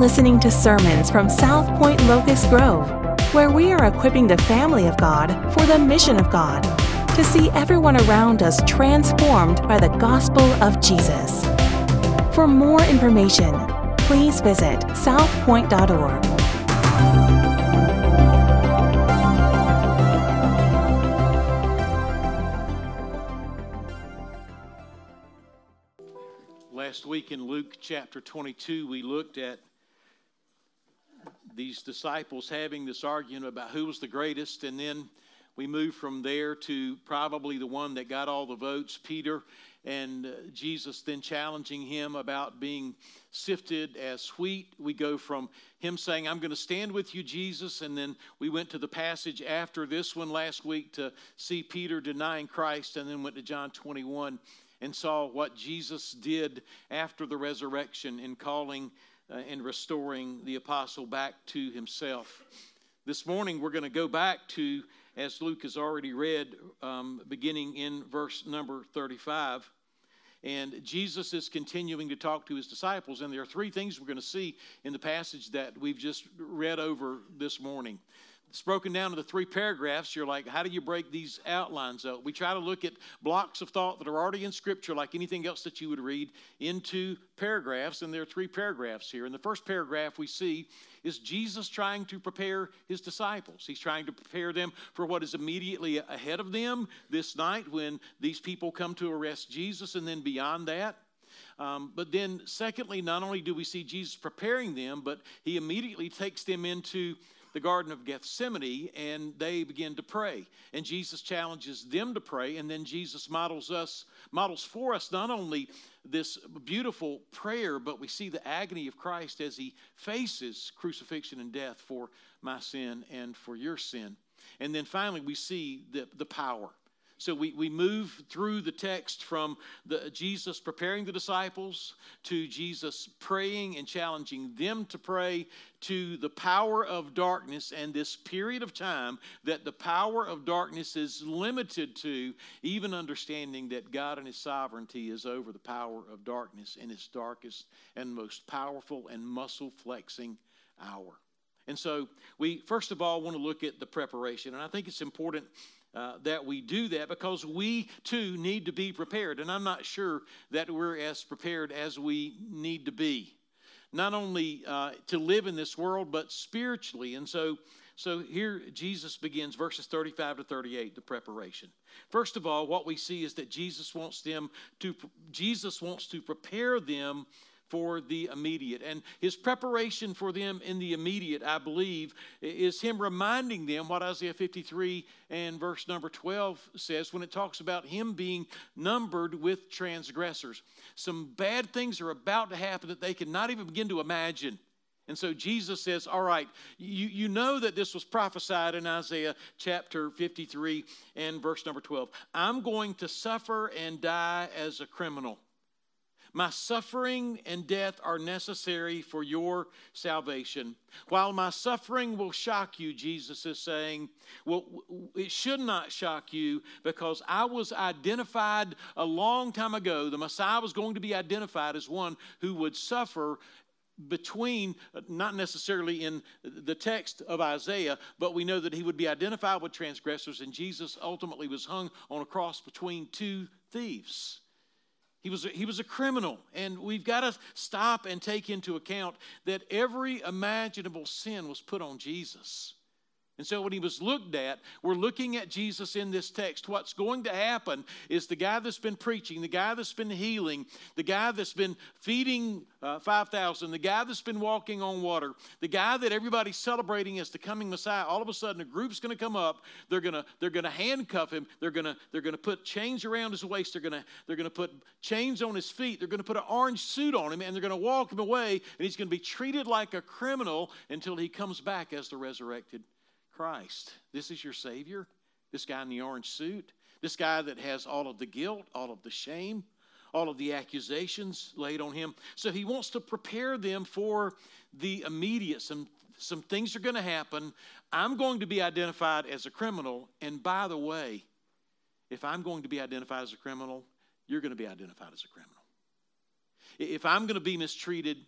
listening to sermons from South Point Locust Grove, where we are equipping the family of God for the mission of God to see everyone around us transformed by the gospel of Jesus. For more information, please visit southpoint.org. Last week in Luke chapter 22, we looked at these disciples having this argument about who was the greatest, and then we move from there to probably the one that got all the votes, Peter, and uh, Jesus then challenging him about being sifted as wheat. We go from him saying, I'm going to stand with you, Jesus, and then we went to the passage after this one last week to see Peter denying Christ, and then went to John 21 and saw what Jesus did after the resurrection in calling and restoring the apostle back to himself. This morning, we're going to go back to, as Luke has already read, um, beginning in verse number 35. And Jesus is continuing to talk to his disciples. And there are three things we're going to see in the passage that we've just read over this morning. It's broken down into three paragraphs. You're like, how do you break these outlines up? We try to look at blocks of thought that are already in Scripture, like anything else that you would read, into paragraphs. And there are three paragraphs here. And the first paragraph we see is Jesus trying to prepare his disciples. He's trying to prepare them for what is immediately ahead of them this night when these people come to arrest Jesus, and then beyond that. Um, but then, secondly, not only do we see Jesus preparing them, but he immediately takes them into the Garden of Gethsemane and they begin to pray. And Jesus challenges them to pray, and then Jesus models us, models for us not only this beautiful prayer, but we see the agony of Christ as he faces crucifixion and death for my sin and for your sin. And then finally, we see the, the power so we, we move through the text from the, Jesus preparing the disciples to Jesus praying and challenging them to pray to the power of darkness and this period of time that the power of darkness is limited to, even understanding that God and His sovereignty is over the power of darkness in its darkest and most powerful and muscle flexing hour. And so we, first of all, want to look at the preparation. And I think it's important uh, that we do that because we too need to be prepared. And I'm not sure that we're as prepared as we need to be, not only uh, to live in this world, but spiritually. And so, so here Jesus begins verses 35 to 38, the preparation. First of all, what we see is that Jesus wants them to Jesus wants to prepare them for the immediate. And his preparation for them in the immediate, I believe, is him reminding them what Isaiah 53 and verse number 12 says when it talks about him being numbered with transgressors. Some bad things are about to happen that they cannot even begin to imagine. And so Jesus says, All right, you, you know that this was prophesied in Isaiah chapter 53 and verse number 12. I'm going to suffer and die as a criminal. My suffering and death are necessary for your salvation. While my suffering will shock you, Jesus is saying, well, it should not shock you because I was identified a long time ago. The Messiah was going to be identified as one who would suffer between, not necessarily in the text of Isaiah, but we know that he would be identified with transgressors, and Jesus ultimately was hung on a cross between two thieves. He was, a, he was a criminal, and we've got to stop and take into account that every imaginable sin was put on Jesus. And so when he was looked at, we're looking at Jesus in this text. What's going to happen is the guy that's been preaching, the guy that's been healing, the guy that's been feeding uh, 5,000, the guy that's been walking on water, the guy that everybody's celebrating as the coming Messiah, all of a sudden a group's going to come up. They're going to they're going to handcuff him. They're going to they're going to put chains around his waist. They're going to they're going to put chains on his feet. They're going to put an orange suit on him and they're going to walk him away and he's going to be treated like a criminal until he comes back as the resurrected Christ. This is your Savior? This guy in the orange suit? This guy that has all of the guilt, all of the shame, all of the accusations laid on him. So he wants to prepare them for the immediate. Some, some things are going to happen. I'm going to be identified as a criminal. And by the way, if I'm going to be identified as a criminal, you're going to be identified as a criminal. If I'm going to be mistreated,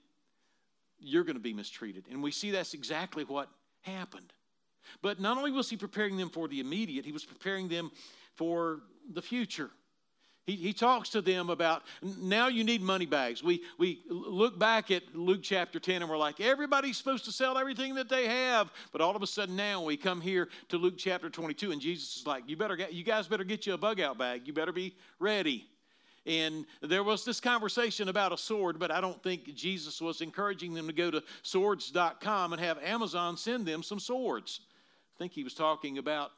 you're going to be mistreated. And we see that's exactly what happened. But not only was he preparing them for the immediate, he was preparing them for the future. He, he talks to them about now you need money bags. We, we look back at Luke chapter 10 and we're like, everybody's supposed to sell everything that they have. But all of a sudden now we come here to Luke chapter 22 and Jesus is like, you, better get, you guys better get you a bug out bag. You better be ready. And there was this conversation about a sword, but I don't think Jesus was encouraging them to go to swords.com and have Amazon send them some swords. I think he was talking about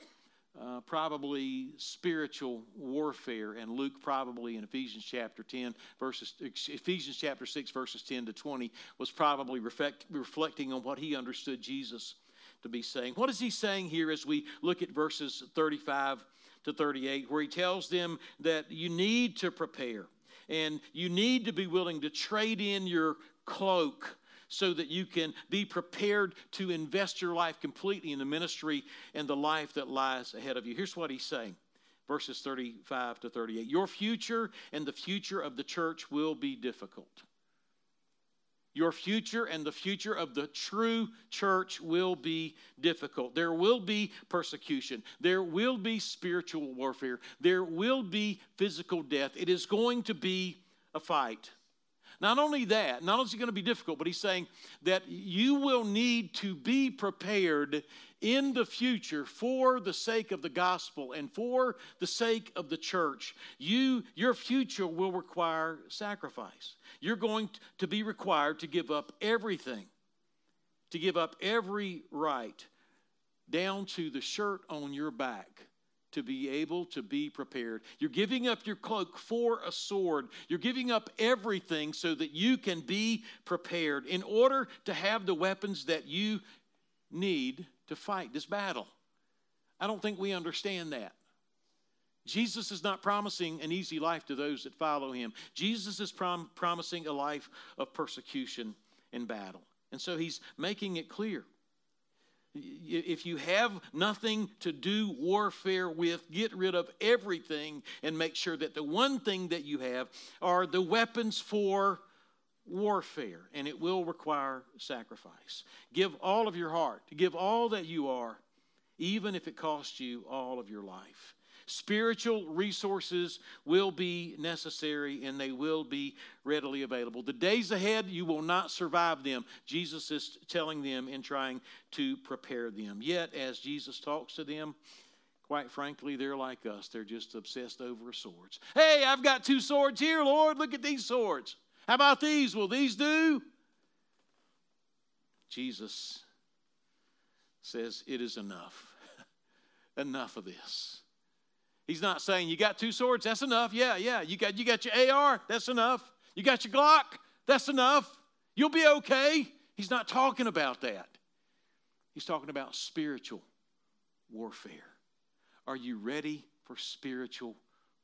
uh, probably spiritual warfare, and Luke probably in Ephesians chapter 10, verses, Ephesians chapter 6, verses 10 to 20, was probably reflect, reflecting on what he understood Jesus to be saying. What is he saying here as we look at verses 35 to 38, where he tells them that you need to prepare and you need to be willing to trade in your cloak so that you can be prepared to invest your life completely in the ministry and the life that lies ahead of you. Here's what he's saying verses 35 to 38. Your future and the future of the church will be difficult. Your future and the future of the true church will be difficult. There will be persecution. There will be spiritual warfare. There will be physical death. It is going to be a fight. Not only that, not only is it going to be difficult, but he's saying that you will need to be prepared in the future for the sake of the gospel and for the sake of the church. You, your future will require sacrifice. You're going to be required to give up everything, to give up every right, down to the shirt on your back to be able to be prepared. You're giving up your cloak for a sword. You're giving up everything so that you can be prepared in order to have the weapons that you need to fight this battle. I don't think we understand that. Jesus is not promising an easy life to those that follow him. Jesus is prom- promising a life of persecution and battle. And so he's making it clear if you have nothing to do warfare with, get rid of everything and make sure that the one thing that you have are the weapons for warfare, and it will require sacrifice. Give all of your heart, give all that you are, even if it costs you all of your life. Spiritual resources will be necessary and they will be readily available. The days ahead, you will not survive them. Jesus is telling them and trying to prepare them. Yet, as Jesus talks to them, quite frankly, they're like us. They're just obsessed over swords. Hey, I've got two swords here, Lord. Look at these swords. How about these? Will these do? Jesus says, It is enough. enough of this. He's not saying you got two swords, that's enough. Yeah, yeah. You got you got your AR, that's enough. You got your Glock, that's enough. You'll be okay. He's not talking about that. He's talking about spiritual warfare. Are you ready for spiritual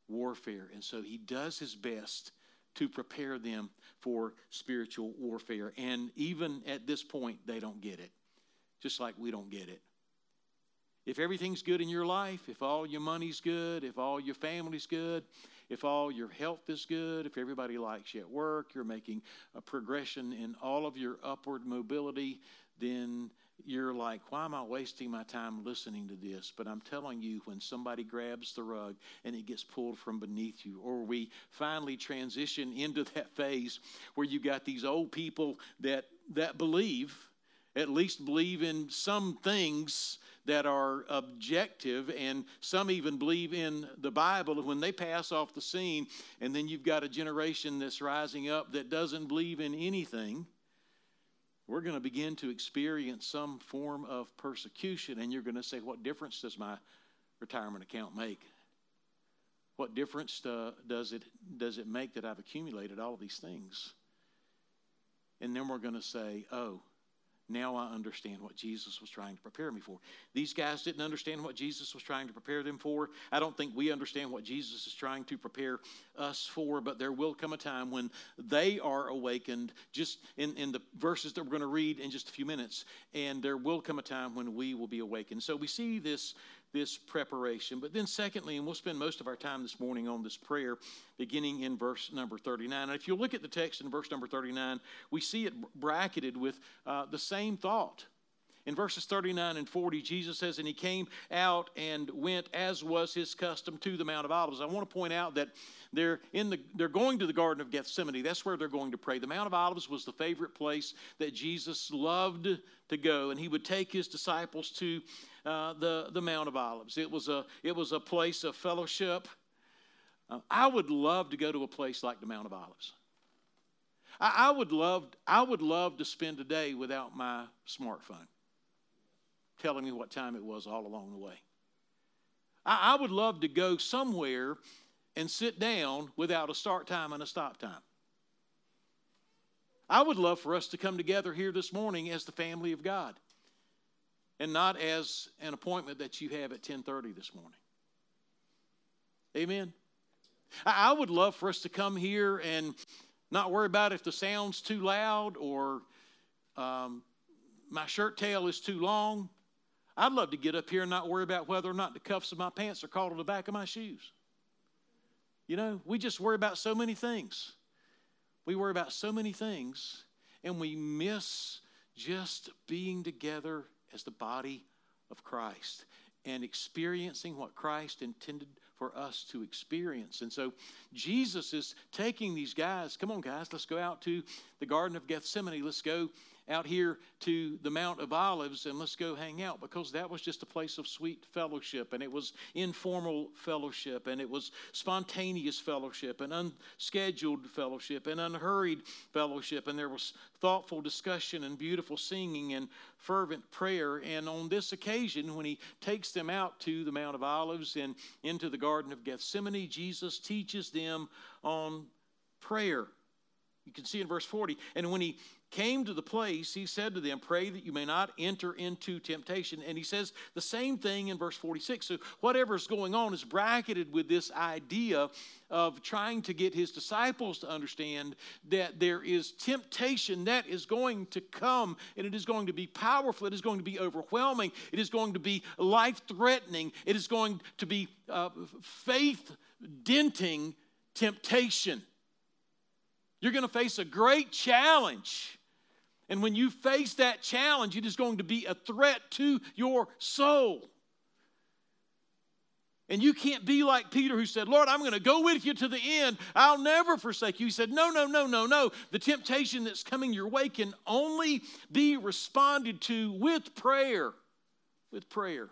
warfare? And so he does his best to prepare them for spiritual warfare. And even at this point, they don't get it, just like we don't get it. If everything's good in your life, if all your money's good, if all your family's good, if all your health is good, if everybody likes you at work, you're making a progression in all of your upward mobility, then you're like, why am I wasting my time listening to this? But I'm telling you, when somebody grabs the rug and it gets pulled from beneath you, or we finally transition into that phase where you got these old people that that believe, at least believe in some things that are objective, and some even believe in the Bible when they pass off the scene, and then you've got a generation that's rising up that doesn't believe in anything. We're going to begin to experience some form of persecution, and you're going to say, What difference does my retirement account make? What difference uh, does, it, does it make that I've accumulated all of these things? And then we're going to say, Oh, now I understand what Jesus was trying to prepare me for. These guys didn't understand what Jesus was trying to prepare them for. I don't think we understand what Jesus is trying to prepare us for, but there will come a time when they are awakened, just in, in the verses that we're going to read in just a few minutes, and there will come a time when we will be awakened. So we see this, this preparation. But then, secondly, and we'll spend most of our time this morning on this prayer, beginning in verse number 39. And if you look at the text in verse number 39, we see it bracketed with uh, the same thought. In verses 39 and 40, Jesus says, And he came out and went, as was his custom, to the Mount of Olives. I want to point out that they're, in the, they're going to the Garden of Gethsemane. That's where they're going to pray. The Mount of Olives was the favorite place that Jesus loved to go, and he would take his disciples to uh, the, the Mount of Olives. It was a, it was a place of fellowship. Uh, I would love to go to a place like the Mount of Olives. I, I, would love, I would love to spend a day without my smartphone telling me what time it was all along the way. I, I would love to go somewhere and sit down without a start time and a stop time. I would love for us to come together here this morning as the family of God and not as an appointment that you have at 10:30 this morning. Amen. I would love for us to come here and not worry about if the sound's too loud or um, my shirt tail is too long. I'd love to get up here and not worry about whether or not the cuffs of my pants are caught on the back of my shoes. You know, we just worry about so many things. We worry about so many things, and we miss just being together as the body of Christ and experiencing what Christ intended for us to experience. And so Jesus is taking these guys, come on, guys, let's go out to the Garden of Gethsemane. Let's go out here to the Mount of Olives and let's go hang out because that was just a place of sweet fellowship and it was informal fellowship and it was spontaneous fellowship and unscheduled fellowship and unhurried fellowship and there was thoughtful discussion and beautiful singing and fervent prayer. And on this occasion, when he takes them out to the Mount of Olives and into the Garden of Gethsemane, Jesus teaches them on prayer. You can see in verse 40. And when he came to the place, he said to them, Pray that you may not enter into temptation. And he says the same thing in verse 46. So, whatever's going on is bracketed with this idea of trying to get his disciples to understand that there is temptation that is going to come, and it is going to be powerful, it is going to be overwhelming, it is going to be life threatening, it is going to be uh, faith denting temptation. You're going to face a great challenge and when you face that challenge, it is going to be a threat to your soul. And you can't be like Peter who said, Lord, I'm going to go with you to the end. I'll never forsake you. He said, No, no, no, no, no. The temptation that's coming your way can only be responded to with prayer. With prayer.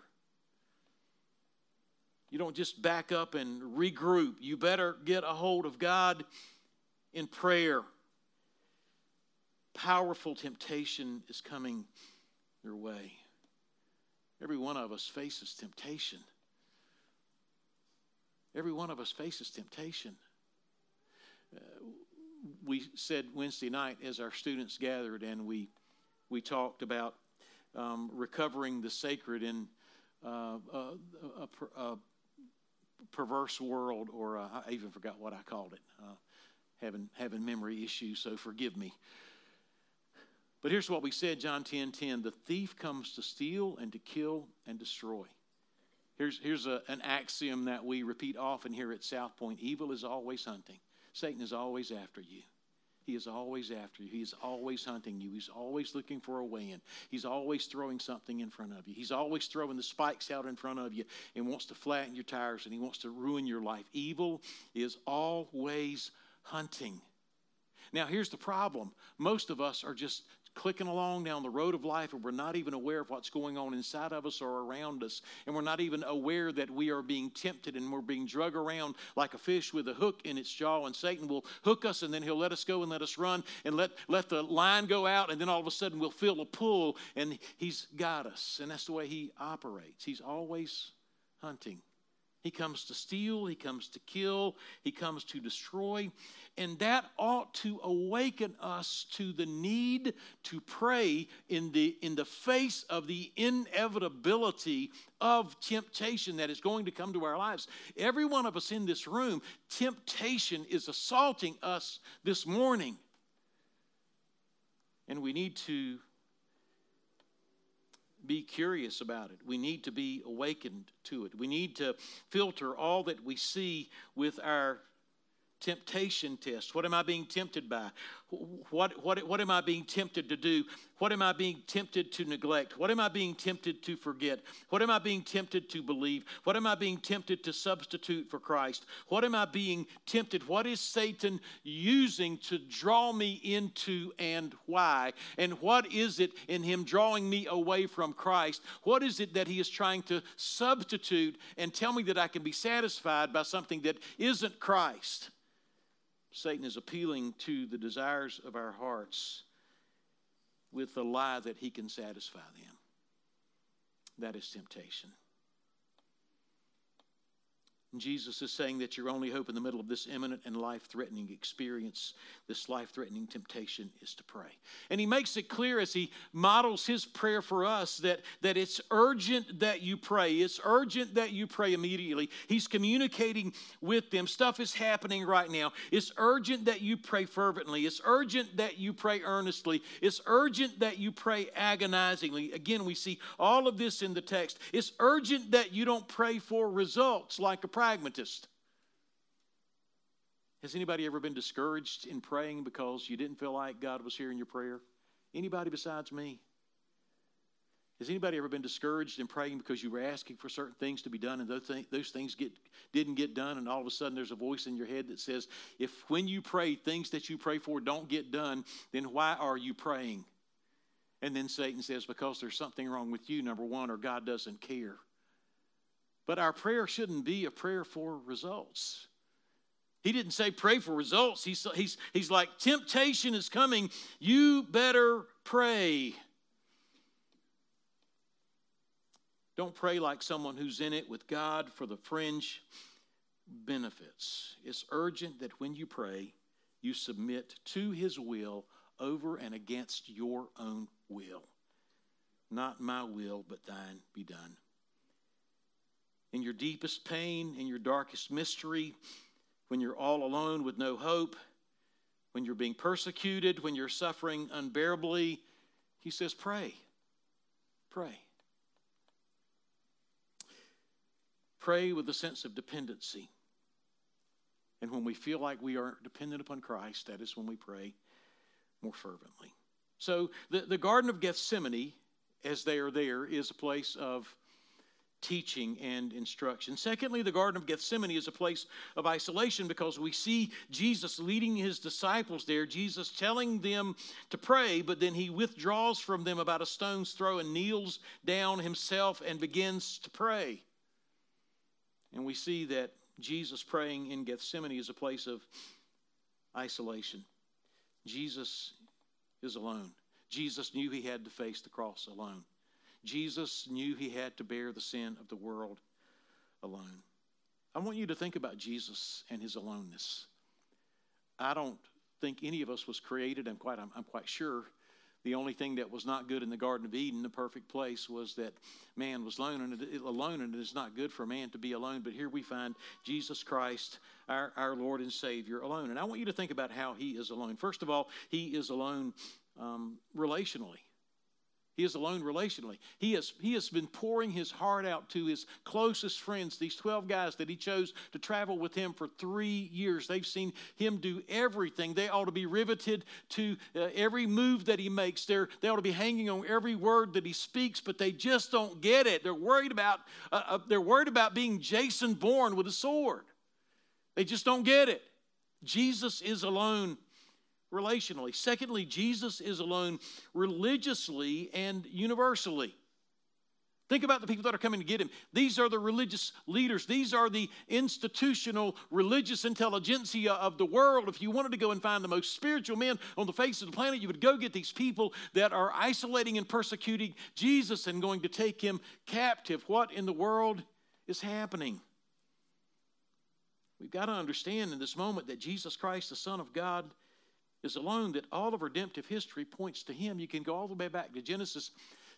You don't just back up and regroup. You better get a hold of God in prayer powerful temptation is coming your way. Every one of us faces temptation. Every one of us faces temptation. Uh, we said Wednesday night as our students gathered and we, we talked about um, recovering the sacred in uh, a, a, a, perverse world, or uh, I even forgot what I called it. Uh, having, having memory issues, so forgive me. But here's what we said, John 10 10. The thief comes to steal and to kill and destroy. Here's, here's a, an axiom that we repeat often here at South Point evil is always hunting, Satan is always after you. He is always after you. He is always hunting you. He's always looking for a way in. He's always throwing something in front of you. He's always throwing the spikes out in front of you and wants to flatten your tires and he wants to ruin your life. Evil is always hunting. Now, here's the problem most of us are just clicking along down the road of life and we're not even aware of what's going on inside of us or around us. And we're not even aware that we are being tempted and we're being drug around like a fish with a hook in its jaw. And Satan will hook us and then he'll let us go and let us run and let, let the line go out. And then all of a sudden we'll feel a pull and he's got us. And that's the way he operates. He's always hunting. He comes to steal, he comes to kill, he comes to destroy. And that ought to awaken us to the need to pray in the, in the face of the inevitability of temptation that is going to come to our lives. Every one of us in this room, temptation is assaulting us this morning. And we need to be curious about it. We need to be awakened to it. We need to filter all that we see with our temptation test. What am I being tempted by? What, what, what am I being tempted to do? What am I being tempted to neglect? What am I being tempted to forget? What am I being tempted to believe? What am I being tempted to substitute for Christ? What am I being tempted? What is Satan using to draw me into and why? And what is it in him drawing me away from Christ? What is it that he is trying to substitute and tell me that I can be satisfied by something that isn't Christ? Satan is appealing to the desires of our hearts with the lie that he can satisfy them. That is temptation. Jesus is saying that your only hope in the middle of this imminent and life threatening experience, this life threatening temptation, is to pray. And he makes it clear as he models his prayer for us that, that it's urgent that you pray. It's urgent that you pray immediately. He's communicating with them. Stuff is happening right now. It's urgent that you pray fervently. It's urgent that you pray earnestly. It's urgent that you pray agonizingly. Again, we see all of this in the text. It's urgent that you don't pray for results like a pragmatist. Has anybody ever been discouraged in praying because you didn't feel like God was hearing your prayer? Anybody besides me? Has anybody ever been discouraged in praying because you were asking for certain things to be done and those, th- those things get, didn't get done, and all of a sudden there's a voice in your head that says, if when you pray, things that you pray for don't get done, then why are you praying? And then Satan says, because there's something wrong with you, number one, or God doesn't care. But our prayer shouldn't be a prayer for results. He didn't say pray for results. He's, he's, he's like, temptation is coming. You better pray. Don't pray like someone who's in it with God for the fringe benefits. It's urgent that when you pray, you submit to His will over and against your own will. Not my will, but thine be done in your deepest pain, in your darkest mystery, when you're all alone with no hope, when you're being persecuted, when you're suffering unbearably, he says, Pray. Pray. Pray with a sense of dependency. And when we feel like we aren't dependent upon Christ, that is when we pray more fervently. So, the, the Garden of Gethsemane, as they are there, is a place of teaching and instruction. Secondly, the Garden of Gethsemane is a place of isolation because we see Jesus leading his disciples there, Jesus telling them to pray, but then he withdraws from them about a stone's throw and kneels down himself and begins to pray. And we see that Jesus praying in Gethsemane is a place of isolation. Jesus is alone. Jesus knew he had to face the cross alone. Jesus knew he had to bear the sin of the world alone. I want you to think about Jesus and his aloneness. I don't think any of us was created, I'm quite, I'm, I'm quite sure. The only thing that was not good in the Garden of Eden, the perfect place, was that man was alone, and it, alone, and it is not good for man to be alone. But here we find Jesus Christ, our, our Lord and Savior, alone. And I want you to think about how He is alone. First of all, He is alone um, relationally. He is alone relationally. He has, he has been pouring his heart out to his closest friends, these 12 guys that he chose to travel with him for three years. They've seen him do everything. They ought to be riveted to uh, every move that he makes. They're, they ought to be hanging on every word that he speaks, but they just don't get it. They're worried about, uh, uh, they're worried about being Jason Bourne with a sword. They just don't get it. Jesus is alone relationally. Secondly, Jesus is alone religiously and universally. Think about the people that are coming to get him. These are the religious leaders. These are the institutional religious intelligentsia of the world. If you wanted to go and find the most spiritual men on the face of the planet, you would go get these people that are isolating and persecuting Jesus and going to take him captive. What in the world is happening? We've got to understand in this moment that Jesus Christ, the Son of God, is alone that all of redemptive history points to him. You can go all the way back to Genesis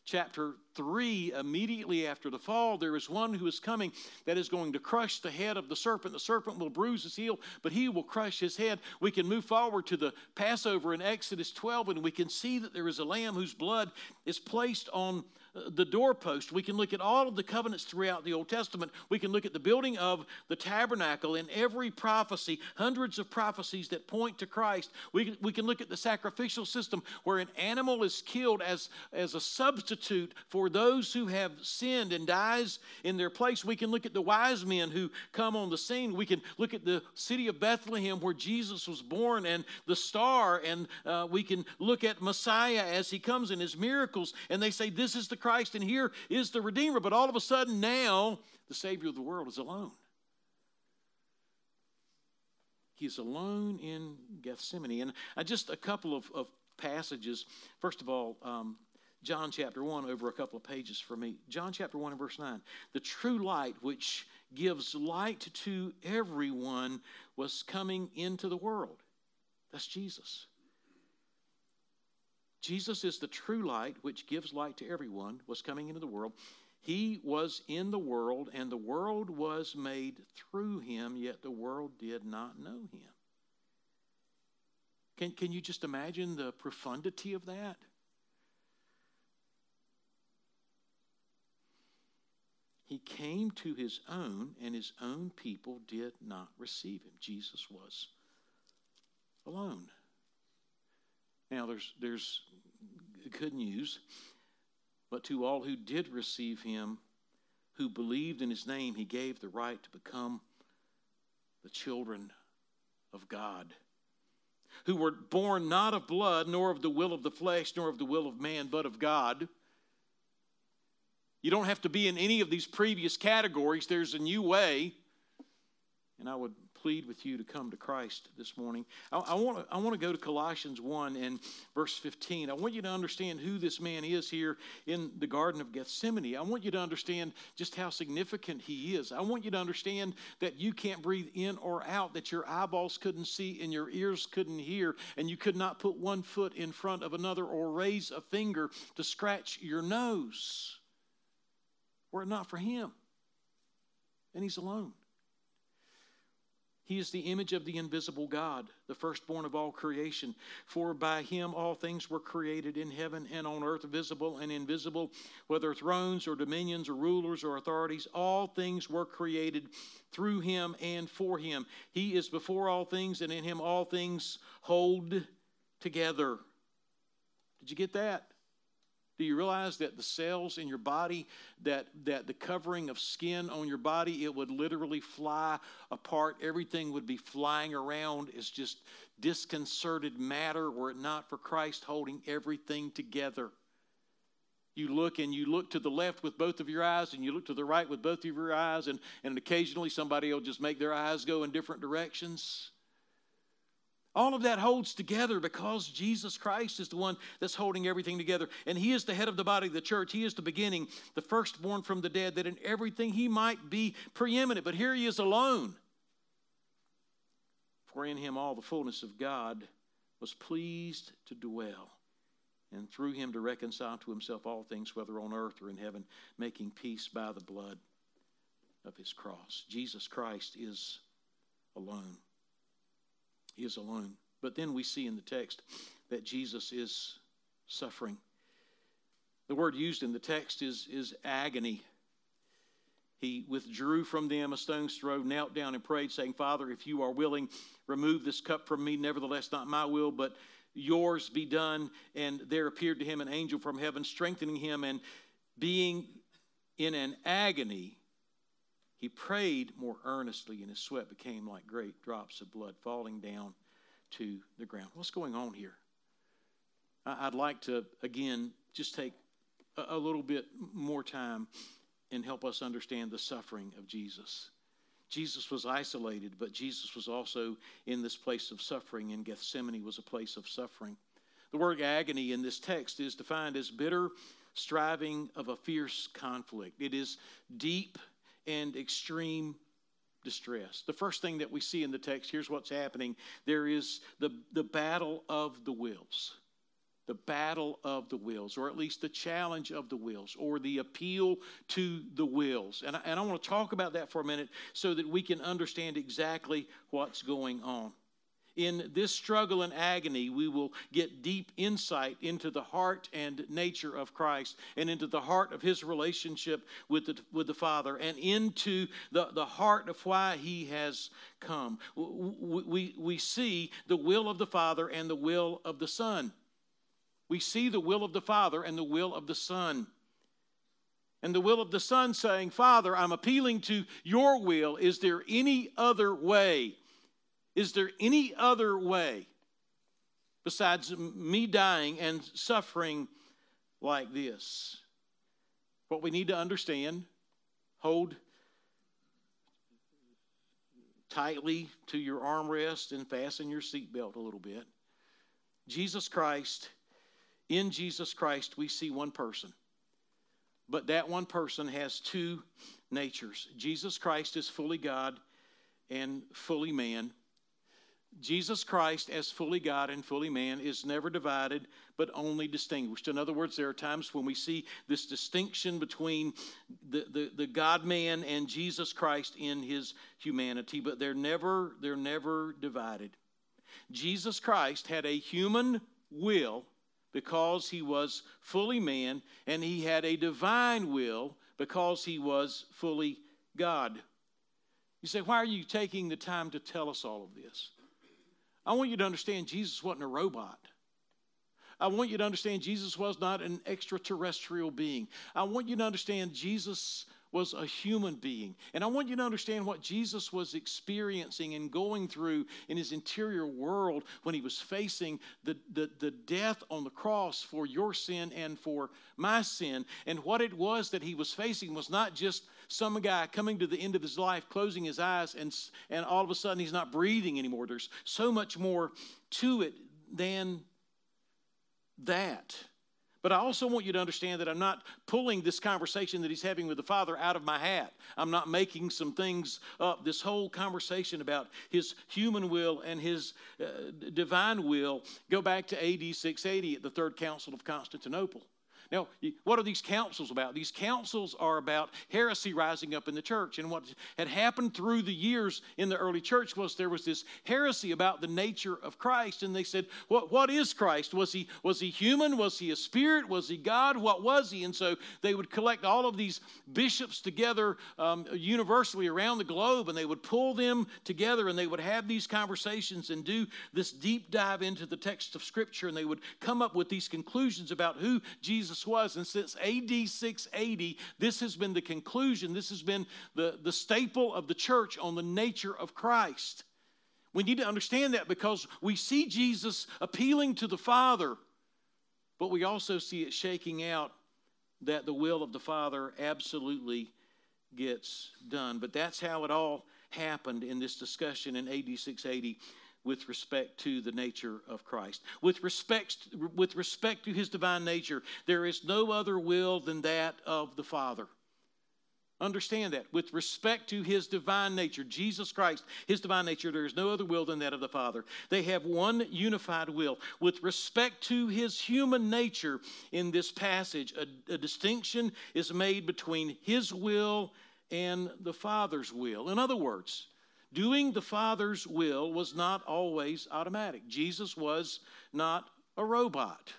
chapter 3, immediately after the fall, there is one who is coming that is going to crush the head of the serpent. The serpent will bruise his heel, but he will crush his head. We can move forward to the Passover in Exodus 12, and we can see that there is a lamb whose blood is placed on the doorpost. We can look at all of the covenants throughout the Old Testament. We can look at the building of the tabernacle in every prophecy, hundreds of prophecies that point to Christ. We can, we can look at the sacrificial system where an animal is killed as, as a substitute for those who have sinned and dies in their place. We can look at the wise men who come on the scene. We can look at the city of Bethlehem where Jesus was born and the star, and uh, we can look at Messiah as he comes in his miracles, and they say, This is the Christ, and here is the Redeemer. But all of a sudden, now the Savior of the world is alone. He's alone in Gethsemane. And just a couple of, of passages. First of all, um, John chapter 1 over a couple of pages for me. John chapter 1 and verse 9. The true light which gives light to everyone was coming into the world. That's Jesus. Jesus is the true light which gives light to everyone, was coming into the world. He was in the world, and the world was made through him, yet the world did not know him. Can, can you just imagine the profundity of that? He came to his own, and his own people did not receive him. Jesus was alone. Now, there's, there's good news, but to all who did receive him, who believed in his name, he gave the right to become the children of God, who were born not of blood, nor of the will of the flesh, nor of the will of man, but of God. You don't have to be in any of these previous categories. There's a new way. And I would plead with you to come to Christ this morning. I, I want to I want to go to Colossians 1 and verse 15. I want you to understand who this man is here in the Garden of Gethsemane. I want you to understand just how significant he is. I want you to understand that you can't breathe in or out, that your eyeballs couldn't see and your ears couldn't hear, and you could not put one foot in front of another or raise a finger to scratch your nose were it not for him. And he's alone. He is the image of the invisible God, the firstborn of all creation. For by him all things were created in heaven and on earth, visible and invisible, whether thrones or dominions or rulers or authorities, all things were created through him and for him. He is before all things, and in him all things hold together. Did you get that? Do you realize that the cells in your body, that, that the covering of skin on your body, it would literally fly apart? Everything would be flying around as just disconcerted matter were it not for Christ holding everything together. You look and you look to the left with both of your eyes, and you look to the right with both of your eyes, and, and occasionally somebody will just make their eyes go in different directions. All of that holds together because Jesus Christ is the one that's holding everything together. And He is the head of the body of the church. He is the beginning, the firstborn from the dead, that in everything He might be preeminent. But here He is alone. For in Him all the fullness of God was pleased to dwell, and through Him to reconcile to Himself all things, whether on earth or in heaven, making peace by the blood of His cross. Jesus Christ is alone. He is alone. But then we see in the text that Jesus is suffering. The word used in the text is, is agony. He withdrew from them a stone's throw, knelt down and prayed, saying, Father, if you are willing, remove this cup from me. Nevertheless, not my will, but yours be done. And there appeared to him an angel from heaven, strengthening him, and being in an agony, he prayed more earnestly, and his sweat became like great drops of blood falling down to the ground. What's going on here? I'd like to, again, just take a little bit more time and help us understand the suffering of Jesus. Jesus was isolated, but Jesus was also in this place of suffering, and Gethsemane was a place of suffering. The word agony in this text is defined as bitter striving of a fierce conflict. It is deep and extreme distress. The first thing that we see in the text, here's what's happening there is the, the battle of the wills. The battle of the wills, or at least the challenge of the wills, or the appeal to the wills. And I, and I want to talk about that for a minute so that we can understand exactly what's going on. In this struggle and agony, we will get deep insight into the heart and nature of Christ and into the heart of his relationship with the, with the Father and into the, the heart of why he has come. We, we, we see the will of the Father and the will of the Son. We see the will of the Father and the will of the Son. And the will of the Son saying, Father, I'm appealing to your will. Is there any other way? Is there any other way besides me dying and suffering like this? What we need to understand, hold tightly to your armrest and fasten your seatbelt a little bit. Jesus Christ, in Jesus Christ, we see one person. But that one person has two natures. Jesus Christ is fully God and fully man. Jesus Christ, as fully God and fully man, is never divided but only distinguished. In other words, there are times when we see this distinction between the, the, the God man and Jesus Christ in his humanity, but they're never, they're never divided. Jesus Christ had a human will because he was fully man, and he had a divine will because he was fully God. You say, why are you taking the time to tell us all of this? I want you to understand Jesus wasn't a robot. I want you to understand Jesus was not an extraterrestrial being. I want you to understand Jesus was a human being. And I want you to understand what Jesus was experiencing and going through in his interior world when he was facing the, the, the death on the cross for your sin and for my sin. And what it was that he was facing was not just some guy coming to the end of his life, closing his eyes, and, and all of a sudden he's not breathing anymore. There's so much more to it than that. But I also want you to understand that I'm not pulling this conversation that he's having with the Father out of my hat. I'm not making some things up. This whole conversation about his human will and his uh, divine will go back to AD 680 at the Third Council of Constantinople. Now, what are these councils about? These councils are about heresy rising up in the church. And what had happened through the years in the early church was there was this heresy about the nature of Christ. And they said, What, what is Christ? Was he, was he human? Was he a spirit? Was he God? What was he? And so they would collect all of these bishops together um, universally around the globe and they would pull them together and they would have these conversations and do this deep dive into the text of Scripture. And they would come up with these conclusions about who Jesus was. And since AD 680, this has been the conclusion, this has been the, the staple of the church on the nature of Christ. We need to understand that because we see Jesus appealing to the Father, but we also see it shaking out that the will of the Father absolutely gets done. But that's how it all happened in this discussion in AD 680 with respect to the nature of Christ. With respect, with respect to his divine nature, there is no other will than that of the Father. Understand that. With respect to his divine nature, Jesus Christ, his divine nature, there is no other will than that of the Father. They have one unified will. With respect to his human nature, in this passage, a, a distinction is made between his will and the Father's will. In other words, Doing the Father's will was not always automatic. Jesus was not a robot.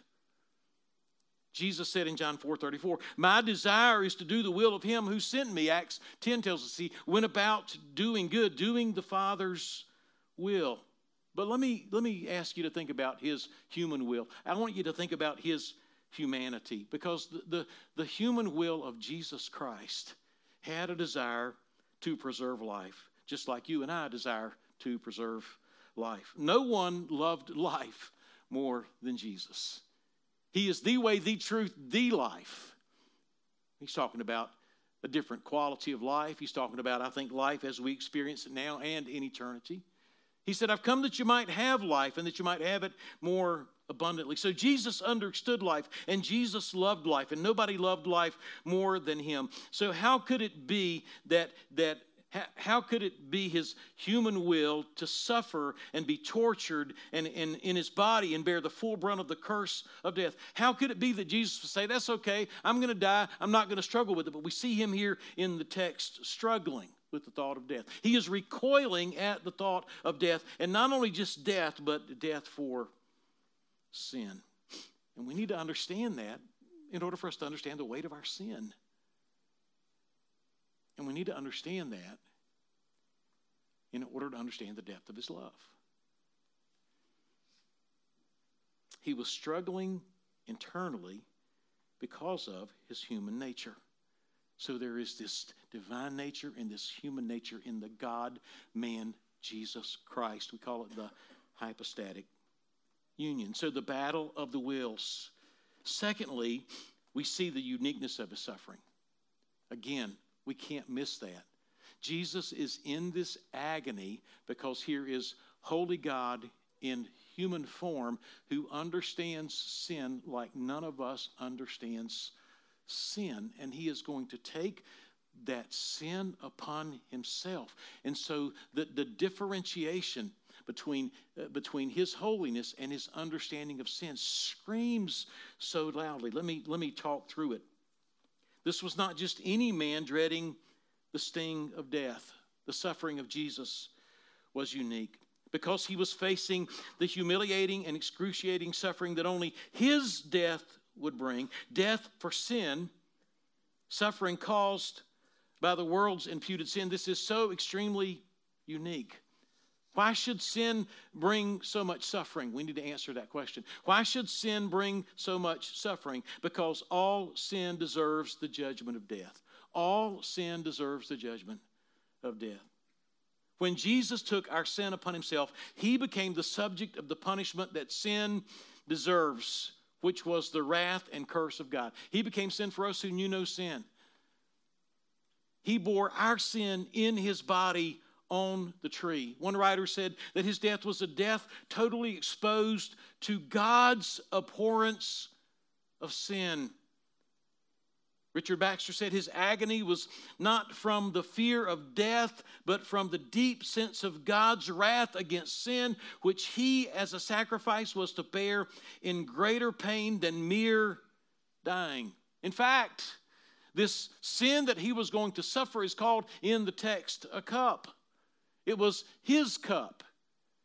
Jesus said in John 4 34, My desire is to do the will of him who sent me. Acts 10 tells us he went about doing good, doing the Father's will. But let me, let me ask you to think about his human will. I want you to think about his humanity because the, the, the human will of Jesus Christ had a desire to preserve life just like you and I desire to preserve life. No one loved life more than Jesus. He is the way, the truth, the life. He's talking about a different quality of life. He's talking about, I think, life as we experience it now and in eternity. He said, I've come that you might have life and that you might have it more abundantly. So Jesus understood life and Jesus loved life, and nobody loved life more than him. So, how could it be that, that how could it be his human will to suffer and be tortured and, and in his body and bear the full brunt of the curse of death? How could it be that Jesus would say, That's okay, I'm going to die, I'm not going to struggle with it? But we see him here in the text struggling. with the thought of death. He is recoiling at the thought of death, and not only just death, but death for sin. And we need to understand that in order for us to understand the weight of our sin. And we need to understand that in order to understand the depth of his love. He was struggling internally because of his human nature. So there is this divine nature and this human nature in the God man Jesus Christ. We call it the hypostatic union. So the battle of the wills. Secondly, we see the uniqueness of his suffering. Again, we can't miss that. Jesus is in this agony because here is holy God in human form who understands sin like none of us understands sin. And he is going to take that sin upon himself. And so the, the differentiation between, uh, between his holiness and his understanding of sin screams so loudly. Let me, let me talk through it. This was not just any man dreading the sting of death, the suffering of Jesus was unique because he was facing the humiliating and excruciating suffering that only his death would bring death for sin, suffering caused by the world's imputed sin. This is so extremely unique. Why should sin bring so much suffering? We need to answer that question. Why should sin bring so much suffering? Because all sin deserves the judgment of death. All sin deserves the judgment of death. When Jesus took our sin upon himself, he became the subject of the punishment that sin deserves, which was the wrath and curse of God. He became sin for us who knew no sin. He bore our sin in his body on the tree. One writer said that his death was a death totally exposed to God's abhorrence of sin. Richard Baxter said his agony was not from the fear of death, but from the deep sense of God's wrath against sin, which he, as a sacrifice, was to bear in greater pain than mere dying. In fact, this sin that he was going to suffer is called in the text a cup. It was his cup.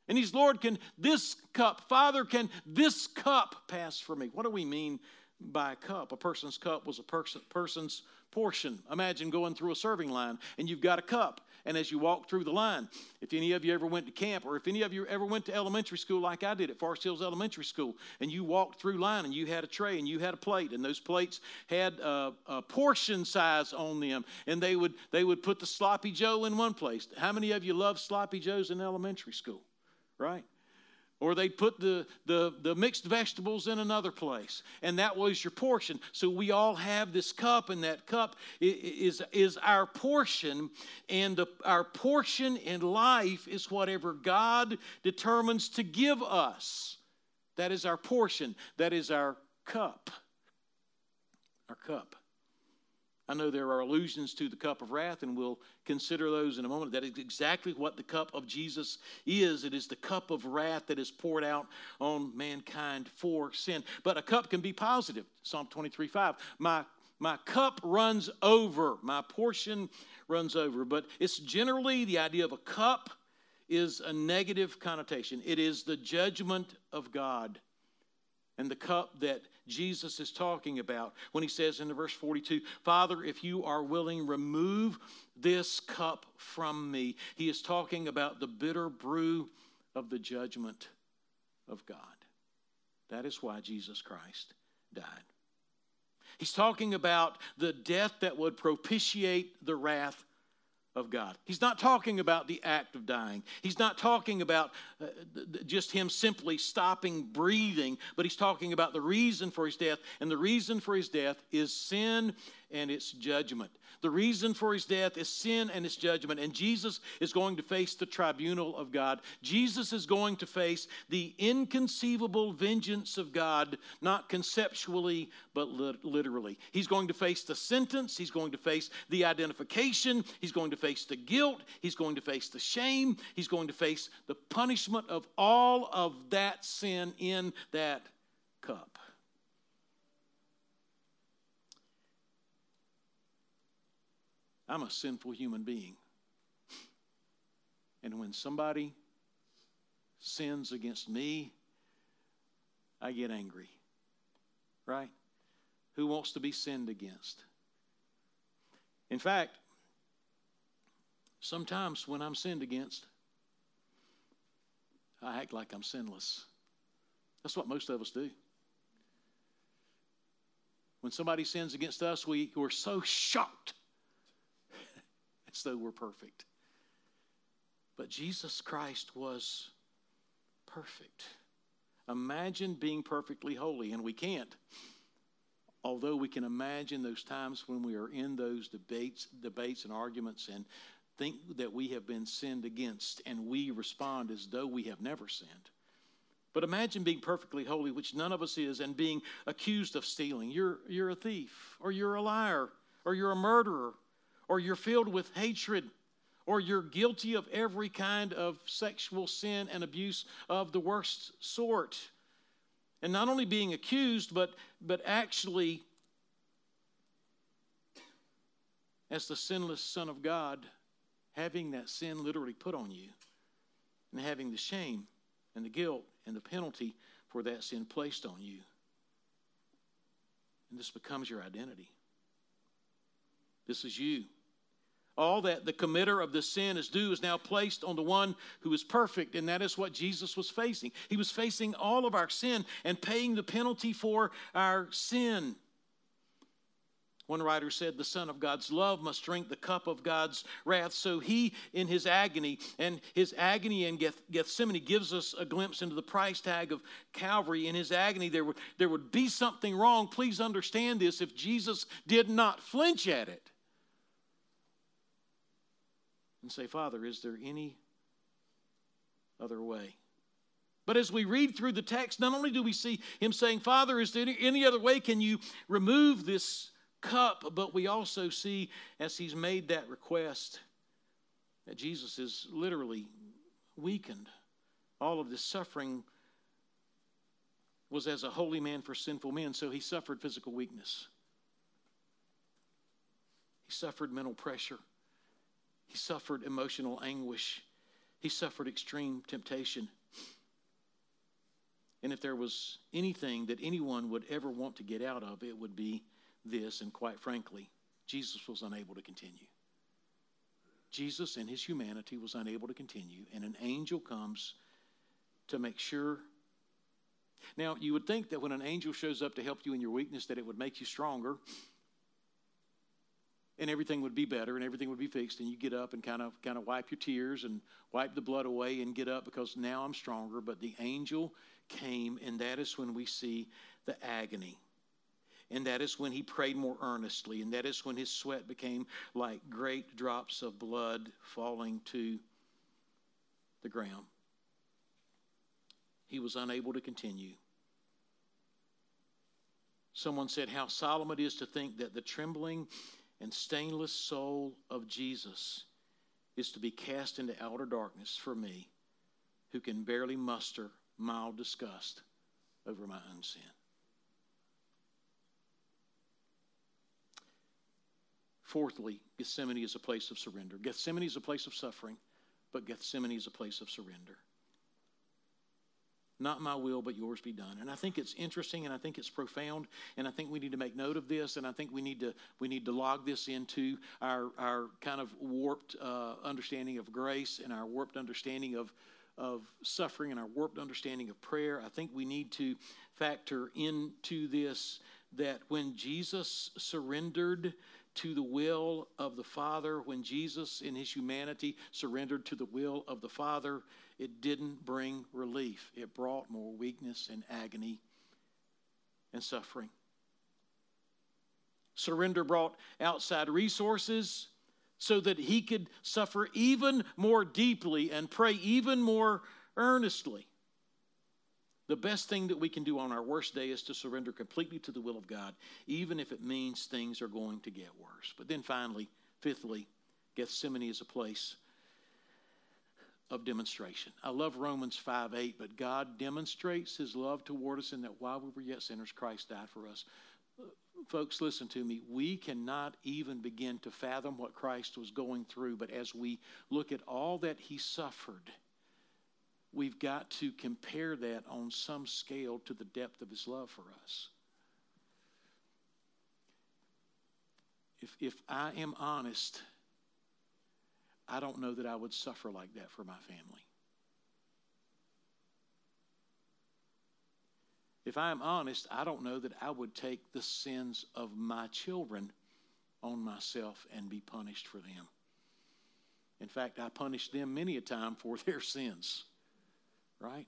And he's, Lord, can this cup, Father, can this cup pass for me? What do we mean by a cup? A person's cup was a person, person's portion. Imagine going through a serving line and you've got a cup. And as you walk through the line, if any of you ever went to camp or if any of you ever went to elementary school like I did at Forest Hills Elementary School, and you walked through line and you had a tray and you had a plate, and those plates had a, a portion size on them, and they would they would put the sloppy Joe in one place. How many of you love sloppy Joes in elementary school? Right? Or they'd put the, the, the, mixed vegetables in another place and that was your portion. So we all have this cup and that cup is, is our portion and the, our portion in life is whatever god determines to give us. That is our portion. That is our cup. Our cup I know there are allusions to the cup of wrath, and we'll consider those in a moment. That is exactly what the cup of Jesus is. It is the cup of wrath that is poured out on mankind for sin. But a cup can be positive. Psalm 23 5. My, my cup runs over, my portion runs over. But it's generally the idea of a cup is a negative connotation, it is the judgment of God. And the cup that Jesus is talking about when he says in the verse 42, Father, if you are willing, remove this cup from me. He is talking about the bitter brew of the judgment of God. That is why Jesus Christ died. He's talking about the death that would propitiate the wrath of God. He's not talking about the act of dying. He's not talking about uh, just him simply stopping breathing, but he's talking about the reason for his death. And the reason for his death is sin and its judgment. The reason for his death is sin and its judgment. And Jesus is going to face the tribunal of God. Jesus is going to face the inconceivable vengeance of God, not conceptually, but literally. He's going to face the sentence. He's going to face the identification. He's going to face the guilt. He's going to face the shame. He's going to face the punishment of all of that sin in that cup. I'm a sinful human being. And when somebody sins against me, I get angry. Right? Who wants to be sinned against? In fact, sometimes when I'm sinned against, I act like I'm sinless. That's what most of us do. When somebody sins against us, we, we're so shocked as though we're perfect. But Jesus Christ was perfect. Imagine being perfectly holy, and we can't. Although we can imagine those times when we are in those debates, debates and arguments and think that we have been sinned against, and we respond as though we have never sinned. But imagine being perfectly holy, which none of us is, and being accused of stealing. You're, you're a thief, or you're a liar, or you're a murderer, or you're filled with hatred, or you're guilty of every kind of sexual sin and abuse of the worst sort. And not only being accused, but, but actually, as the sinless Son of God, having that sin literally put on you and having the shame and the guilt and the penalty for that sin placed on you. And this becomes your identity. This is you. All that the committer of the sin is due is now placed on the one who is perfect, and that is what Jesus was facing. He was facing all of our sin and paying the penalty for our sin. One writer said, The Son of God's love must drink the cup of God's wrath. So he, in his agony, and his agony in Gethsemane gives us a glimpse into the price tag of Calvary. In his agony, there would, there would be something wrong. Please understand this if Jesus did not flinch at it and say, Father, is there any other way? But as we read through the text, not only do we see him saying, Father, is there any other way? Can you remove this cup? But we also see, as he's made that request, that Jesus is literally weakened. All of this suffering was as a holy man for sinful men, so he suffered physical weakness. He suffered mental pressure. He suffered emotional anguish. He suffered extreme temptation. And if there was anything that anyone would ever want to get out of, it would be this. And quite frankly, Jesus was unable to continue. Jesus, in his humanity, was unable to continue. And an angel comes to make sure. Now, you would think that when an angel shows up to help you in your weakness, that it would make you stronger and everything would be better and everything would be fixed and you get up and kind of kind of wipe your tears and wipe the blood away and get up because now I'm stronger. But the angel came and that is when we see the agony. And that is when he prayed more earnestly and that is when his sweat became like great drops of blood falling to the ground. He was unable to continue. Someone said how solemn it is to think that the trembling and stainless soul of Jesus is to be cast into outer darkness for me, who can barely muster mild disgust over my own sin. Fourthly, Gethsemane is a place of surrender. Gethsemane is a place of suffering, but Gethsemane is a place of surrender. Not my will, but yours be done. And I think it's interesting and I think it's profound. And I think we need to make note of this. And I think we need to, we need to log this into our, our kind of warped uh, understanding of grace and our warped understanding of, of suffering and our warped understanding of prayer. I think we need to factor into this that when Jesus surrendered to the will of the Father, when Jesus in his humanity surrendered to the will of the Father, it didn't bring relief. It brought more weakness and agony and suffering. Surrender brought outside resources so that he could suffer even more deeply and pray even more earnestly. The best thing that we can do on our worst day is to surrender completely to the will of God, even if it means things are going to get worse. But then finally, fifthly, Gethsemane is a place of demonstration. I love Romans 5 8, but God demonstrates his love toward us in that while we were yet sinners, Christ died for us. Uh, folks, listen to me. We cannot even begin to fathom what Christ was going through, but as we look at all that he suffered, we've got to compare that on some scale to the depth of his love for us. If, if I am honest, I don't know that I would suffer like that for my family. If I am honest, I don't know that I would take the sins of my children on myself and be punished for them. In fact, I punish them many a time for their sins, right?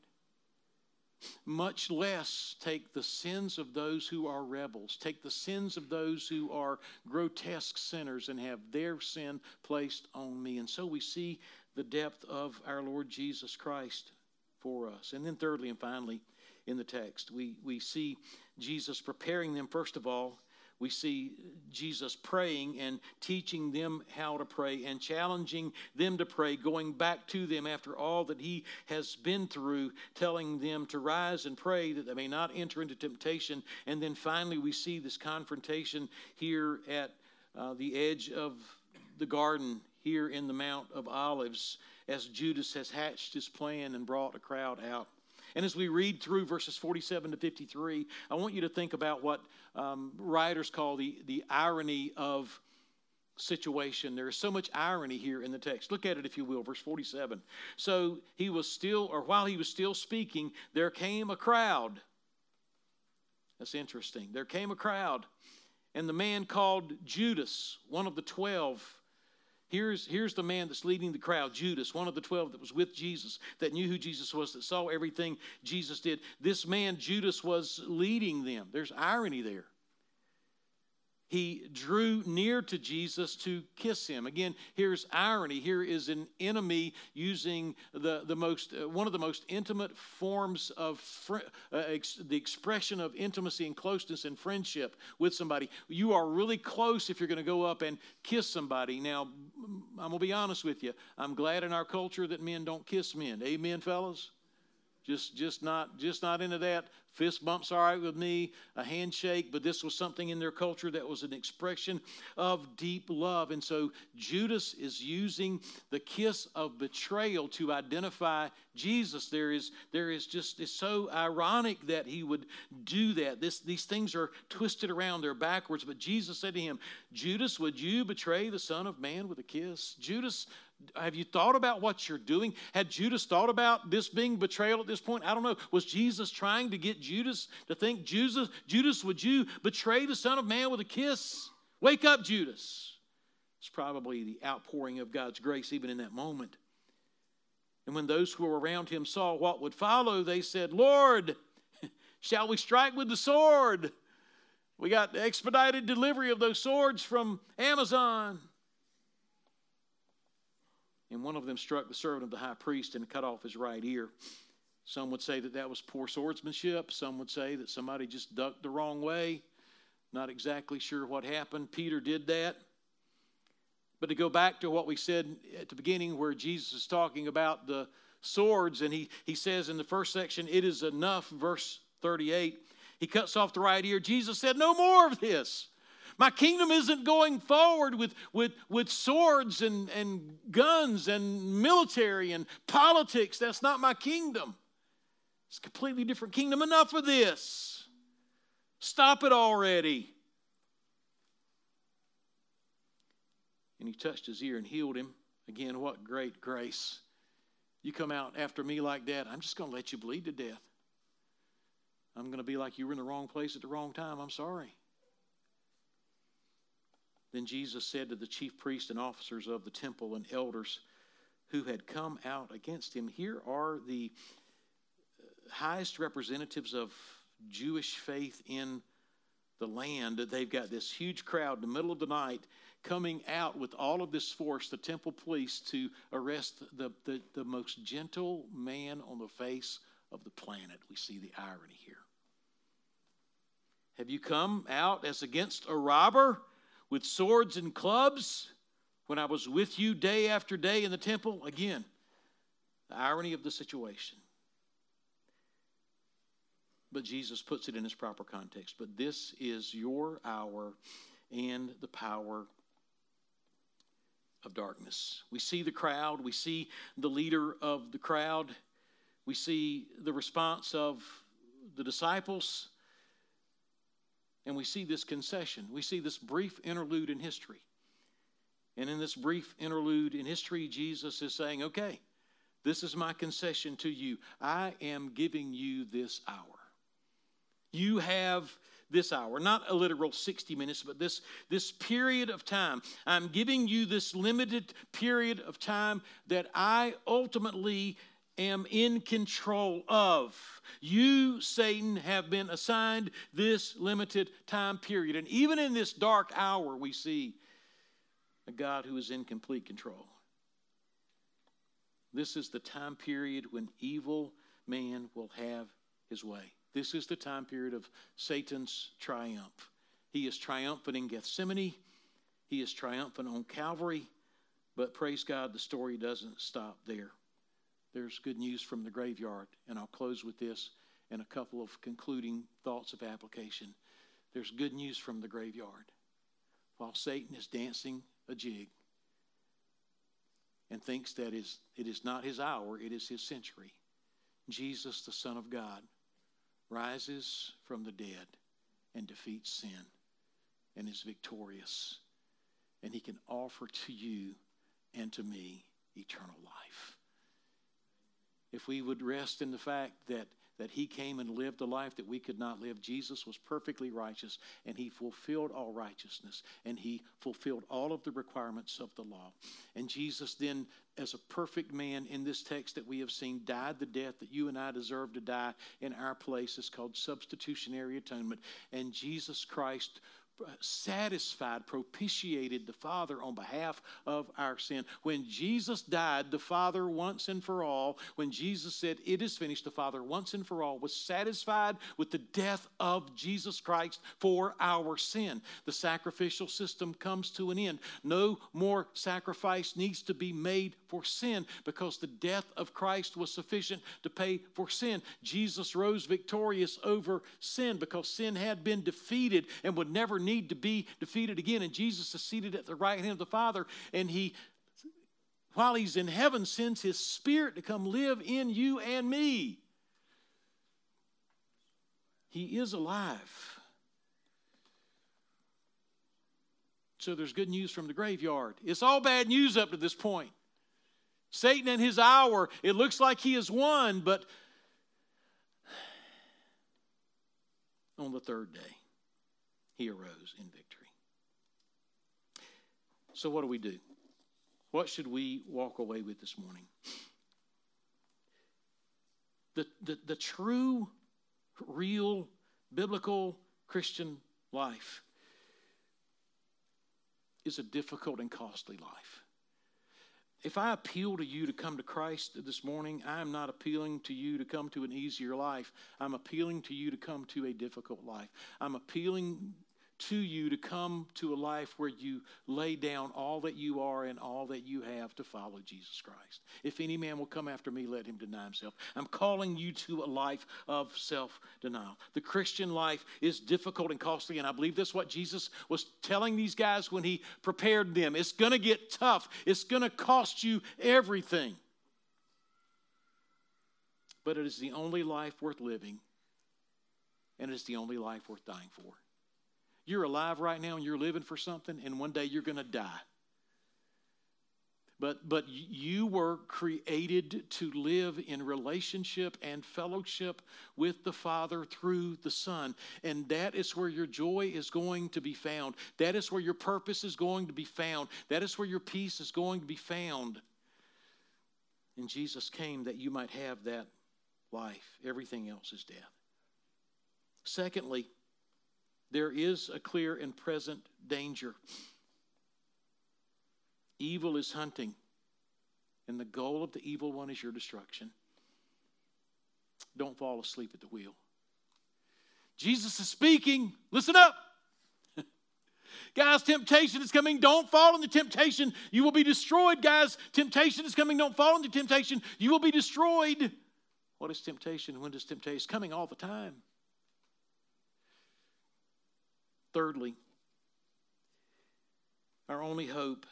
Much less take the sins of those who are rebels, take the sins of those who are grotesque sinners and have their sin placed on me. And so we see the depth of our Lord Jesus Christ for us. And then, thirdly and finally, in the text. We, we see Jesus preparing them, first of all. We see Jesus praying and teaching them how to pray and challenging them to pray, going back to them after all that he has been through, telling them to rise and pray that they may not enter into temptation. And then finally, we see this confrontation here at uh, the edge of the garden, here in the Mount of Olives, as Judas has hatched his plan and brought a crowd out. And as we read through verses 47 to 53, I want you to think about what um, writers call the, the irony of situation. There is so much irony here in the text. Look at it, if you will, verse 47. So he was still, or while he was still speaking, there came a crowd. That's interesting. There came a crowd, and the man called Judas, one of the twelve, Here's, here's the man that's leading the crowd, Judas, one of the 12 that was with Jesus, that knew who Jesus was, that saw everything Jesus did. This man, Judas, was leading them. There's irony there he drew near to Jesus to kiss him. Again, here's irony. Here is an enemy using the, the most, uh, one of the most intimate forms of fr- uh, ex- the expression of intimacy and closeness and friendship with somebody. You are really close if you're going to go up and kiss somebody. Now, I'm going to be honest with you. I'm glad in our culture that men don't kiss men. Amen, fellas? Just, just not, just not into that. Fist bumps all right with me, a handshake, but this was something in their culture that was an expression of deep love. And so Judas is using the kiss of betrayal to identify Jesus. There is, there is just, it's so ironic that he would do that. This, these things are twisted around, they're backwards. But Jesus said to him, Judas, would you betray the Son of Man with a kiss? Judas, have you thought about what you're doing? Had Judas thought about this being betrayal at this point? I don't know. Was Jesus trying to get Judas to think, Judas, Judas, would you betray the Son of Man with a kiss? Wake up, Judas. It's probably the outpouring of God's grace even in that moment. And when those who were around him saw what would follow, they said, Lord, shall we strike with the sword? We got expedited delivery of those swords from Amazon. And one of them struck the servant of the high priest and cut off his right ear. Some would say that that was poor swordsmanship. Some would say that somebody just ducked the wrong way. Not exactly sure what happened. Peter did that. But to go back to what we said at the beginning, where Jesus is talking about the swords, and he, he says in the first section, It is enough, verse 38. He cuts off the right ear. Jesus said, No more of this. My kingdom isn't going forward with, with, with swords and, and guns and military and politics. That's not my kingdom. It's a completely different kingdom. Enough of this. Stop it already. And he touched his ear and healed him. Again, what great grace. You come out after me like that, I'm just going to let you bleed to death. I'm going to be like you were in the wrong place at the wrong time. I'm sorry. Then Jesus said to the chief priests and officers of the temple and elders who had come out against him, Here are the uh, highest representatives of Jewish faith in the land. They've got this huge crowd in the middle of the night coming out with all of this force, the temple police, to arrest the, the, the most gentle man on the face of the planet. We see the irony here. Have you come out as against a robber? With swords and clubs when I was with you day after day in the temple? Again, the irony of the situation. but Jesus puts it in its proper context. But this is your hour and the power of darkness. We see the crowd, we see the leader of the crowd, we see the response of the disciples, and we see this concession. We see this brief interlude in history. And in this brief interlude in history, Jesus is saying, Okay, this is my concession to you. I am giving you this hour. You have this hour, not a literal 60 minutes, but this, this period of time. I'm giving you this limited period of time that I ultimately am in control of. You, Satan, have been assigned this limited time period. And even in this dark hour, we see a God who is in complete control. This is the time period when evil man will have his way. This is the time period of Satan's triumph. He is triumphant in Gethsemane, he is triumphant on Calvary, but praise God, the story doesn't stop there. There's good news from the graveyard, and I'll close with this and a couple of concluding thoughts of application. There's good news from the graveyard. While Satan is dancing a jig and thinks that is, it is not his hour, it is his century, Jesus, the Son of God, rises from the dead and defeats sin and is victorious. And he can offer to you and to me eternal life. If we would rest in the fact that that he came and lived a life that we could not live. Jesus was perfectly righteous, and he fulfilled all righteousness, and he fulfilled all of the requirements of the law. And Jesus then, as a perfect man in this text that we have seen, died the death that you and I deserve to die in our place. It's called substitutionary atonement. And Jesus Christ satisfied, propitiated the Father on behalf of our sin. When Jesus died, the Father once and for all, when Jesus said, It is finished, the Father once and for all was satisfied with the death of Jesus Christ for our sin. The sacrificial system comes to an end. No more sacrifice needs to be made for sin because the death of Christ was sufficient to pay for sin. Jesus rose victorious over sin because sin had been defeated and would never need to be defeated again. And Jesus is seated at the right hand of the Father, and he, while he's in heaven, sends his Spirit to come live in you and me. He is alive. So there's good news from the graveyard. It's all bad news up to this point. Satan and his hour, it looks like he has won, but on the third day, he arose in victory. So, what do we do? What should we walk away with this morning? The, the, the true, real, biblical Christian life is a difficult and costly life. If I appeal to you to come to Christ this morning, I am not appealing to you to come to an easier life. I'm appealing to you to come to a difficult life. I'm appealing to you to come to a life where you lay down all that you are and all that you have to follow Jesus Christ. If any man will come after me, let him deny himself. I'm calling you to a life of self denial. The Christian life is difficult and costly, and I believe that's what Jesus was telling these guys when he prepared them. It's going to get tough, it's going to cost you everything. But it is the only life worth living, and it's the only life worth dying for. You're alive right now and you're living for something, and one day you're going to die. But, but you were created to live in relationship and fellowship with the Father through the Son. And that is where your joy is going to be found. That is where your purpose is going to be found. That is where your peace is going to be found. And Jesus came that you might have that life. Everything else is death. Secondly, there is a clear and present danger. Evil is hunting, and the goal of the evil one is your destruction. Don't fall asleep at the wheel. Jesus is speaking. Listen up. Guys, temptation is coming. Don't fall into temptation. You will be destroyed, guys. Temptation is coming. Don't fall into temptation. You will be destroyed. What is temptation? When does temptation? It's coming all the time. Thirdly, our only hope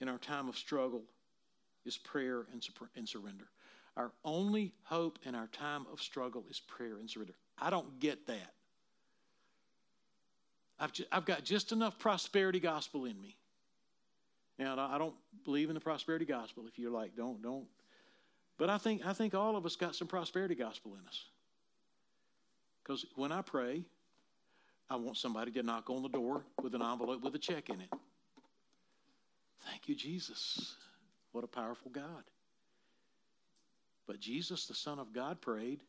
in our time of struggle is prayer and, and surrender. Our only hope in our time of struggle is prayer and surrender. I don't get that. I've, just, I've got just enough prosperity gospel in me. Now, I don't believe in the prosperity gospel. If you're like, don't, don't. But I think, I think all of us got some prosperity gospel in us. Because when I pray, I want somebody to knock on the door with an envelope with a check in it. Thank you, Jesus. What a powerful God. But Jesus, the Son of God, prayed,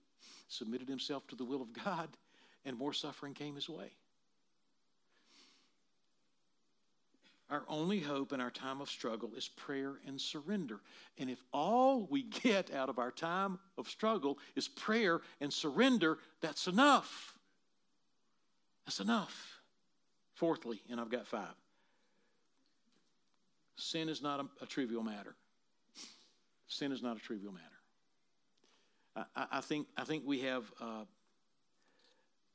submitted himself to the will of God, and more suffering came his way. Our only hope in our time of struggle is prayer and surrender. And if all we get out of our time of struggle is prayer and surrender, that's enough. That's enough. Fourthly, and I've got five sin is not a, a trivial matter. Sin is not a trivial matter. I, I think, I think we have. Uh,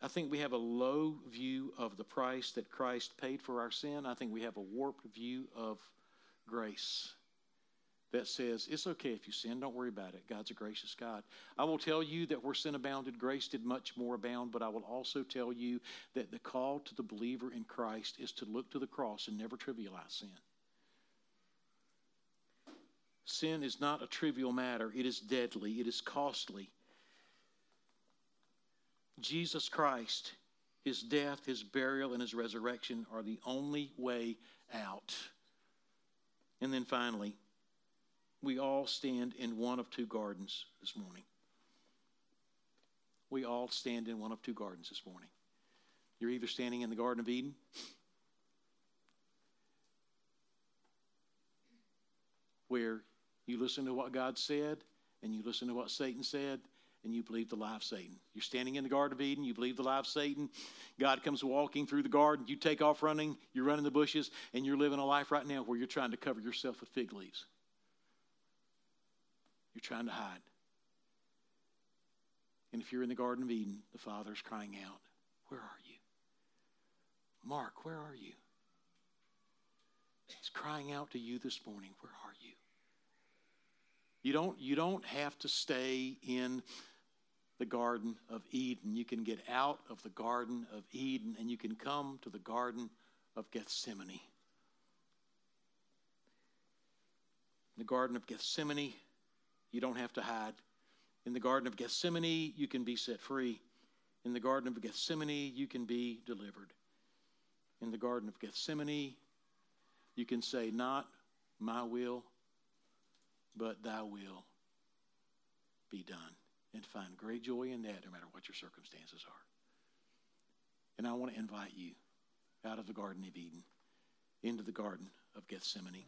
I think we have a low view of the price that Christ paid for our sin. I think we have a warped view of grace that says it's okay if you sin, don't worry about it. God's a gracious God. I will tell you that where sin abounded, grace did much more abound, but I will also tell you that the call to the believer in Christ is to look to the cross and never trivialize sin. Sin is not a trivial matter, it is deadly, it is costly. Jesus Christ, his death, his burial, and his resurrection are the only way out. And then finally, we all stand in one of two gardens this morning. We all stand in one of two gardens this morning. You're either standing in the Garden of Eden, where you listen to what God said and you listen to what Satan said, and you believe the lie of Satan. You're standing in the Garden of Eden, you believe the lie of Satan. God comes walking through the garden, you take off running, you're running the bushes, and you're living a life right now where you're trying to cover yourself with fig leaves. You're trying to hide. And if you're in the Garden of Eden, the Father's crying out, Where are you? Mark, where are you? He's crying out to you this morning, Where are you? You don't, you don't have to stay in the Garden of Eden. You can get out of the Garden of Eden and you can come to the Garden of Gethsemane. The Garden of Gethsemane, you don't have to hide. In the Garden of Gethsemane, you can be set free. In the Garden of Gethsemane, you can be delivered. In the Garden of Gethsemane, you can say, Not my will, but thy will be done and find great joy in that no matter what your circumstances are. And I want to invite you out of the Garden of Eden into the Garden of Gethsemane.